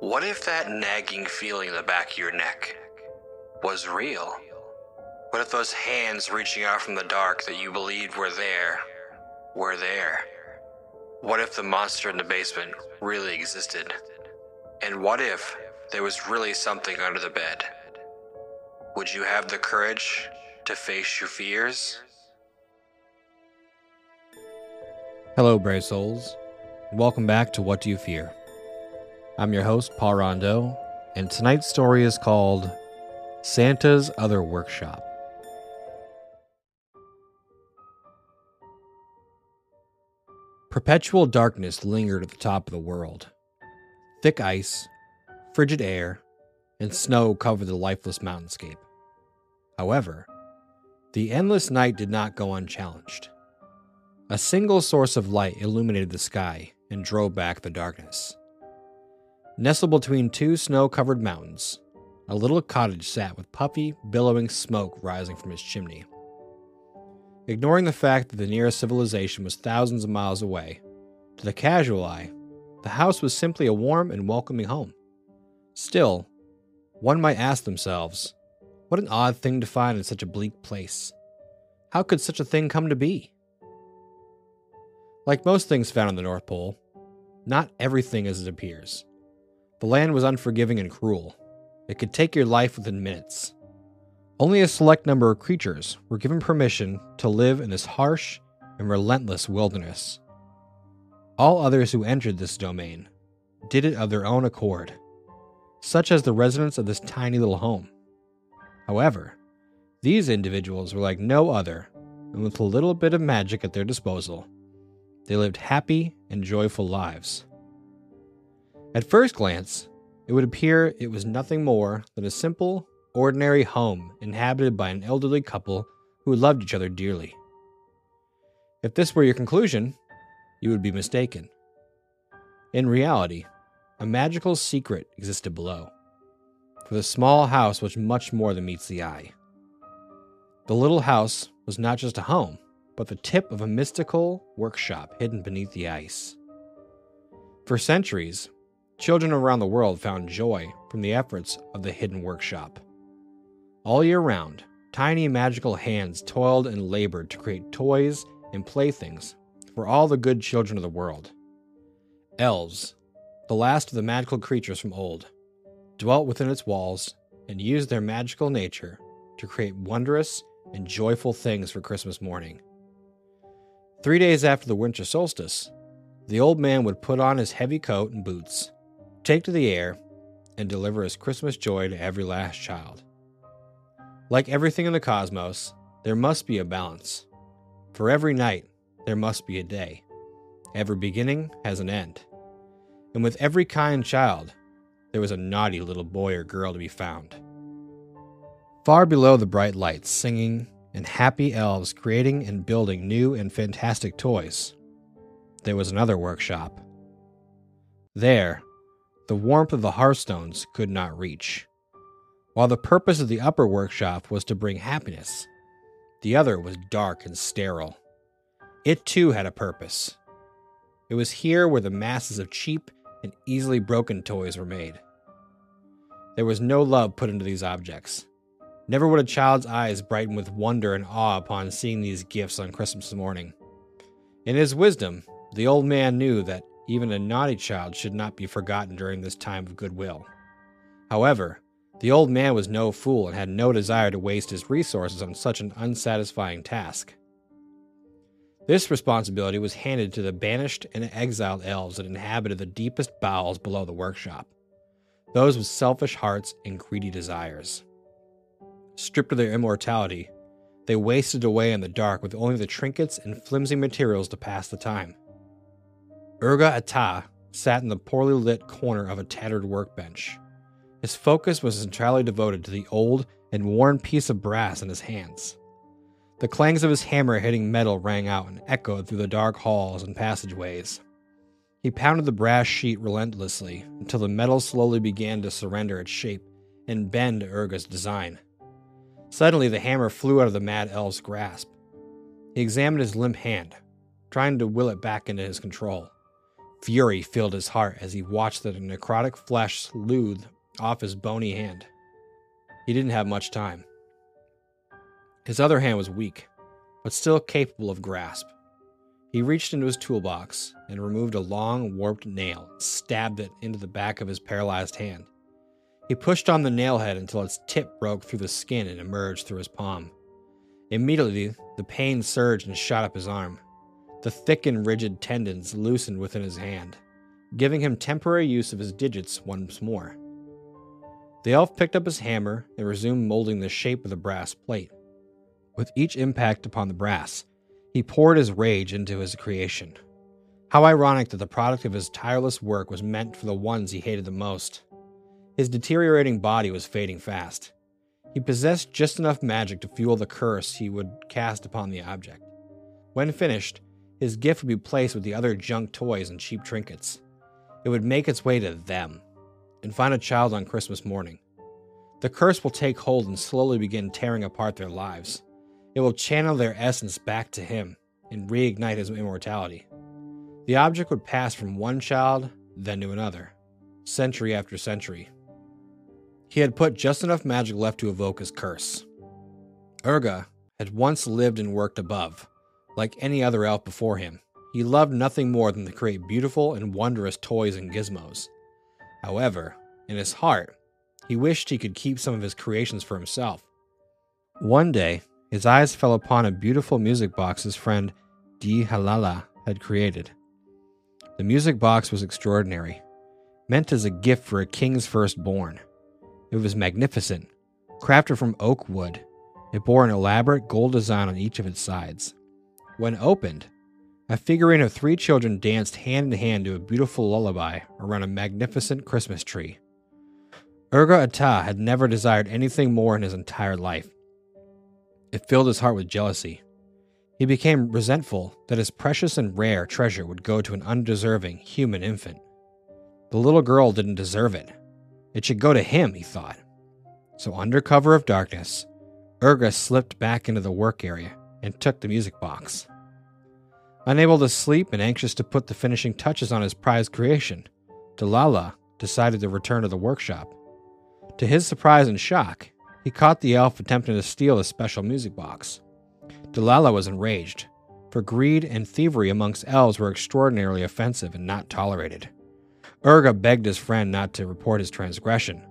What if that nagging feeling in the back of your neck was real? What if those hands reaching out from the dark that you believed were there were there? What if the monster in the basement really existed? And what if there was really something under the bed? Would you have the courage to face your fears? Hello, brave souls, welcome back to What Do You Fear? I'm your host, Paul Rondeau, and tonight's story is called Santa's Other Workshop. Perpetual darkness lingered at the top of the world. Thick ice, frigid air, and snow covered the lifeless mountainscape. However, the endless night did not go unchallenged. A single source of light illuminated the sky and drove back the darkness. Nestled between two snow covered mountains, a little cottage sat with puffy, billowing smoke rising from its chimney. Ignoring the fact that the nearest civilization was thousands of miles away, to the casual eye, the house was simply a warm and welcoming home. Still, one might ask themselves, what an odd thing to find in such a bleak place. How could such a thing come to be? Like most things found on the North Pole, not everything as it appears. The land was unforgiving and cruel. It could take your life within minutes. Only a select number of creatures were given permission to live in this harsh and relentless wilderness. All others who entered this domain did it of their own accord, such as the residents of this tiny little home. However, these individuals were like no other, and with a little bit of magic at their disposal, they lived happy and joyful lives. At first glance, it would appear it was nothing more than a simple, ordinary home inhabited by an elderly couple who loved each other dearly. If this were your conclusion, you would be mistaken. In reality, a magical secret existed below, for the small house was much more than meets the eye. The little house was not just a home, but the tip of a mystical workshop hidden beneath the ice. For centuries, children around the world found joy from the efforts of the hidden workshop. All year round, tiny magical hands toiled and labored to create toys and playthings for all the good children of the world. Elves, the last of the magical creatures from old, dwelt within its walls and used their magical nature to create wondrous and joyful things for Christmas morning. Three days after the winter solstice, the old man would put on his heavy coat and boots, take to the air, and deliver his Christmas joy to every last child. Like everything in the cosmos, there must be a balance. For every night, there must be a day. Every beginning has an end. And with every kind child, there was a naughty little boy or girl to be found. Far below the bright lights, singing, and happy elves creating and building new and fantastic toys, there was another workshop. There, the warmth of the hearthstones could not reach. While the purpose of the upper workshop was to bring happiness, the other was dark and sterile. It too had a purpose. It was here where the masses of cheap and easily broken toys were made. There was no love put into these objects. Never would a child's eyes brighten with wonder and awe upon seeing these gifts on Christmas morning. In his wisdom, the old man knew that even a naughty child should not be forgotten during this time of goodwill. However, the old man was no fool and had no desire to waste his resources on such an unsatisfying task. This responsibility was handed to the banished and exiled elves that inhabited the deepest bowels below the workshop, those with selfish hearts and greedy desires. Stripped of their immortality, they wasted away in the dark with only the trinkets and flimsy materials to pass the time. Urga Ata sat in the poorly lit corner of a tattered workbench. His focus was entirely devoted to the old and worn piece of brass in his hands. The clangs of his hammer hitting metal rang out and echoed through the dark halls and passageways. He pounded the brass sheet relentlessly until the metal slowly began to surrender its shape and bend to Urga's design. Suddenly, the hammer flew out of the mad elf's grasp. He examined his limp hand, trying to will it back into his control. Fury filled his heart as he watched the necrotic flesh sleuth off his bony hand. He didn't have much time. His other hand was weak, but still capable of grasp. He reached into his toolbox and removed a long, warped nail stabbed it into the back of his paralyzed hand. He pushed on the nail head until its tip broke through the skin and emerged through his palm. Immediately, the pain surged and shot up his arm. The thick and rigid tendons loosened within his hand, giving him temporary use of his digits once more. The elf picked up his hammer and resumed molding the shape of the brass plate. With each impact upon the brass, he poured his rage into his creation. How ironic that the product of his tireless work was meant for the ones he hated the most. His deteriorating body was fading fast. He possessed just enough magic to fuel the curse he would cast upon the object. When finished, his gift would be placed with the other junk toys and cheap trinkets. It would make its way to them and find a child on Christmas morning. The curse will take hold and slowly begin tearing apart their lives. It will channel their essence back to him and reignite his immortality. The object would pass from one child, then to another, century after century. He had put just enough magic left to evoke his curse. Urga had once lived and worked above, like any other elf before him. He loved nothing more than to create beautiful and wondrous toys and gizmos. However, in his heart, he wished he could keep some of his creations for himself. One day, his eyes fell upon a beautiful music box his friend Di Halala had created. The music box was extraordinary, meant as a gift for a king's firstborn. It was magnificent, crafted from oak wood. It bore an elaborate gold design on each of its sides. When opened, a figurine of three children danced hand in hand to a beautiful lullaby around a magnificent Christmas tree. Urga Ata had never desired anything more in his entire life. It filled his heart with jealousy. He became resentful that his precious and rare treasure would go to an undeserving human infant. The little girl didn't deserve it. It should go to him, he thought. So, under cover of darkness, Urga slipped back into the work area and took the music box. Unable to sleep and anxious to put the finishing touches on his prized creation, Delilah decided to return to the workshop. To his surprise and shock, he caught the elf attempting to steal the special music box. Delilah was enraged, for greed and thievery amongst elves were extraordinarily offensive and not tolerated. Urga begged his friend not to report his transgression,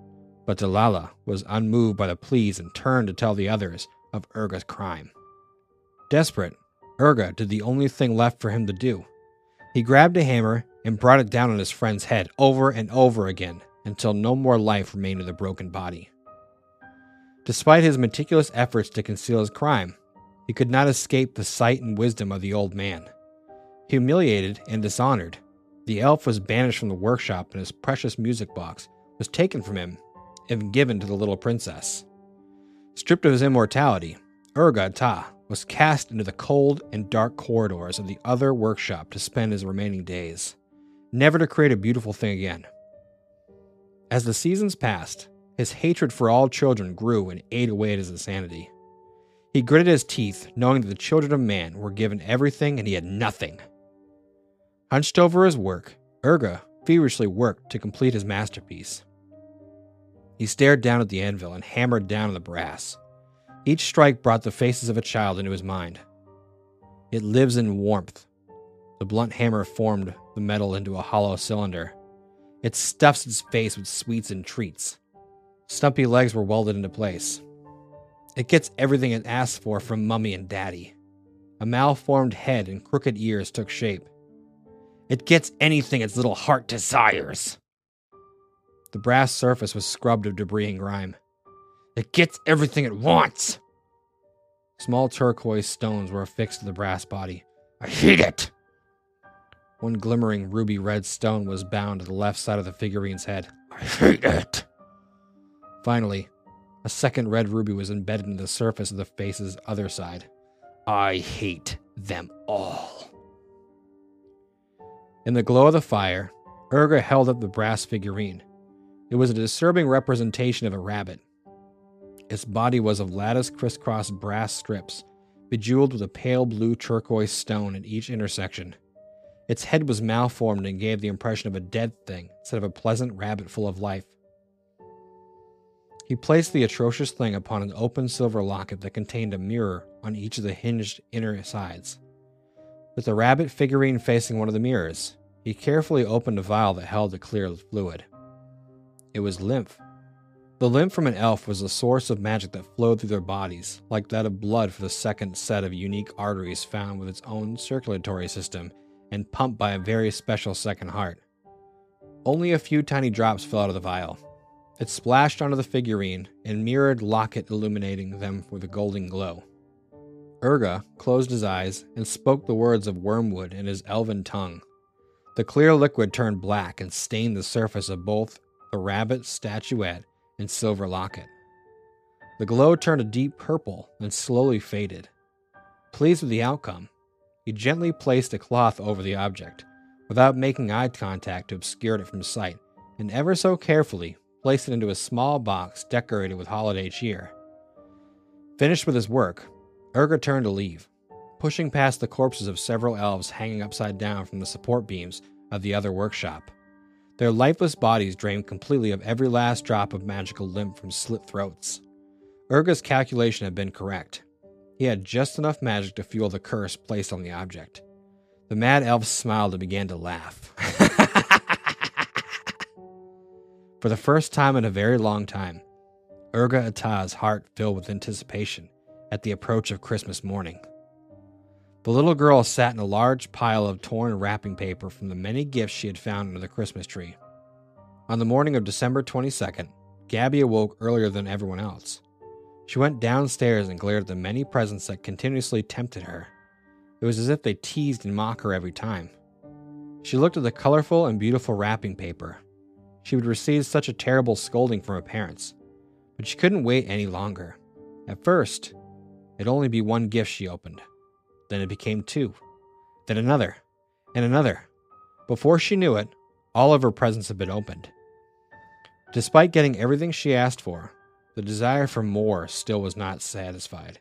but Delilah was unmoved by the pleas and turned to tell the others of Urga's crime. Desperate, Urga did the only thing left for him to do. He grabbed a hammer and brought it down on his friend's head over and over again until no more life remained in the broken body. Despite his meticulous efforts to conceal his crime, he could not escape the sight and wisdom of the old man. Humiliated and dishonored, the elf was banished from the workshop and his precious music box was taken from him and given to the little princess. Stripped of his immortality, Urga Ta was cast into the cold and dark corridors of the other workshop to spend his remaining days, never to create a beautiful thing again. As the seasons passed, his hatred for all children grew and ate away at his insanity. He gritted his teeth, knowing that the children of man were given everything and he had nothing. Hunched over his work, Urga feverishly worked to complete his masterpiece. He stared down at the anvil and hammered down on the brass. Each strike brought the faces of a child into his mind. It lives in warmth. The blunt hammer formed the metal into a hollow cylinder. It stuffs its face with sweets and treats. Stumpy legs were welded into place. It gets everything it asks for from Mummy and Daddy. A malformed head and crooked ears took shape. It gets anything its little heart desires. The brass surface was scrubbed of debris and grime. It gets everything it wants. Small turquoise stones were affixed to the brass body. I hate it! One glimmering ruby red stone was bound to the left side of the figurine's head. I hate it! Finally, a second red ruby was embedded in the surface of the face's other side. I hate them all. In the glow of the fire, Urga held up the brass figurine. It was a disturbing representation of a rabbit. Its body was of lattice crisscross brass strips, bejeweled with a pale blue turquoise stone at each intersection. Its head was malformed and gave the impression of a dead thing instead of a pleasant rabbit full of life. He placed the atrocious thing upon an open silver locket that contained a mirror on each of the hinged inner sides. With the rabbit figurine facing one of the mirrors, he carefully opened a vial that held a clear fluid. It was lymph. The lymph from an elf was a source of magic that flowed through their bodies, like that of blood for the second set of unique arteries found with its own circulatory system and pumped by a very special second heart. Only a few tiny drops fell out of the vial. It splashed onto the figurine and mirrored locket illuminating them with a golden glow. Urga closed his eyes and spoke the words of wormwood in his elven tongue. The clear liquid turned black and stained the surface of both the rabbit statuette and silver locket. The glow turned a deep purple and slowly faded. Pleased with the outcome, he gently placed a cloth over the object, without making eye contact to obscure it from sight, and ever so carefully placed it into a small box decorated with holiday cheer. Finished with his work, Urga turned to leave, pushing past the corpses of several elves hanging upside down from the support beams of the other workshop. Their lifeless bodies drained completely of every last drop of magical lymph from slit throats. Urga's calculation had been correct. He had just enough magic to fuel the curse placed on the object. The mad elf smiled and began to laugh. For the first time in a very long time, Urga Ata's heart filled with anticipation at the approach of Christmas morning. The little girl sat in a large pile of torn wrapping paper from the many gifts she had found under the Christmas tree. On the morning of December 22nd, Gabby awoke earlier than everyone else. She went downstairs and glared at the many presents that continuously tempted her. It was as if they teased and mocked her every time. She looked at the colorful and beautiful wrapping paper. She would receive such a terrible scolding from her parents, but she couldn't wait any longer. At first, it'd only be one gift she opened. Then it became two, then another, and another. Before she knew it, all of her presents had been opened. Despite getting everything she asked for, the desire for more still was not satisfied.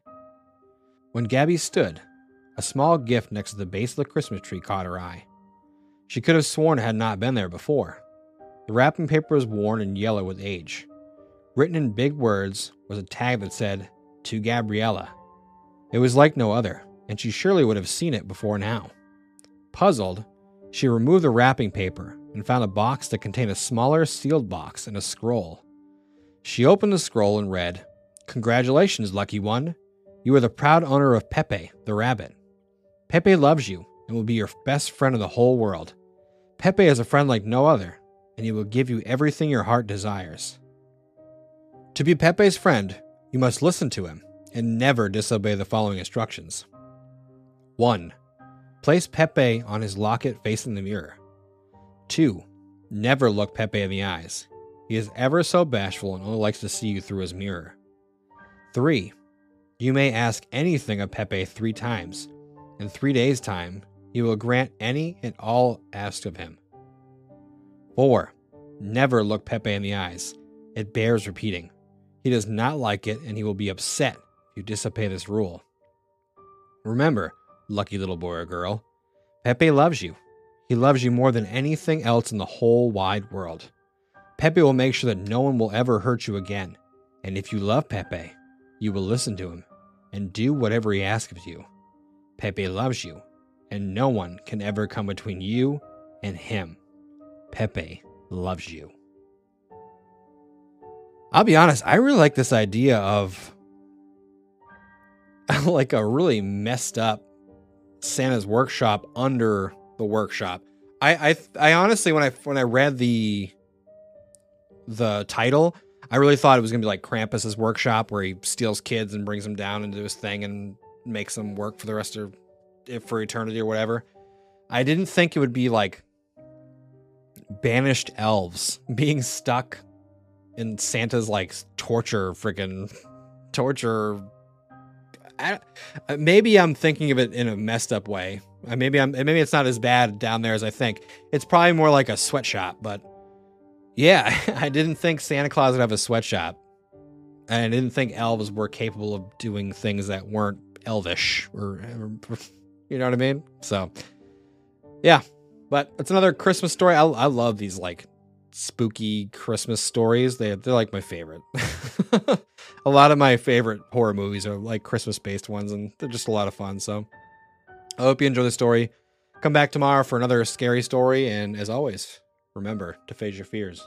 When Gabby stood, a small gift next to the base of the Christmas tree caught her eye. She could have sworn it had not been there before. The wrapping paper was worn and yellow with age. Written in big words was a tag that said, To Gabriella. It was like no other, and she surely would have seen it before now. Puzzled, she removed the wrapping paper and found a box that contained a smaller sealed box and a scroll. She opened the scroll and read, Congratulations, lucky one. You are the proud owner of Pepe, the rabbit. Pepe loves you and will be your best friend in the whole world. Pepe is a friend like no other, and he will give you everything your heart desires. To be Pepe's friend, you must listen to him and never disobey the following instructions. 1. Place Pepe on his locket facing the mirror. 2. Never look Pepe in the eyes. He is ever so bashful and only likes to see you through his mirror. 3. You may ask anything of Pepe three times. In three days' time, he will grant any and all asked of him. 4. Never look Pepe in the eyes. It bears repeating. He does not like it and he will be upset if you disobey this rule. Remember, lucky little boy or girl, Pepe loves you. He loves you more than anything else in the whole wide world. Pepe will make sure that no one will ever hurt you again. And if you love Pepe, you will listen to him and do whatever he asks of you. Pepe loves you, and no one can ever come between you and him. Pepe loves you. I'll be honest, I really like this idea of like a really messed up Santa's workshop under the workshop. I I I honestly when I when I read the the title, I really thought it was gonna be like Krampus's workshop where he steals kids and brings them down into his thing and makes them work for the rest of it for eternity or whatever. I didn't think it would be like banished elves being stuck in Santa's like torture freaking torture I, uh, maybe I'm thinking of it in a messed up way. Uh, maybe I'm maybe it's not as bad down there as I think. It's probably more like a sweatshop, but yeah, I didn't think Santa Claus would have a sweatshop. And I didn't think elves were capable of doing things that weren't elvish or, or you know what I mean? So yeah, But it's another Christmas story. I, I love these like spooky Christmas stories. They they're like my favorite. a lot of my favorite horror movies are like Christmas based ones, and they're just a lot of fun. So I hope you enjoy the story. Come back tomorrow for another scary story, and as always, remember to face your fears.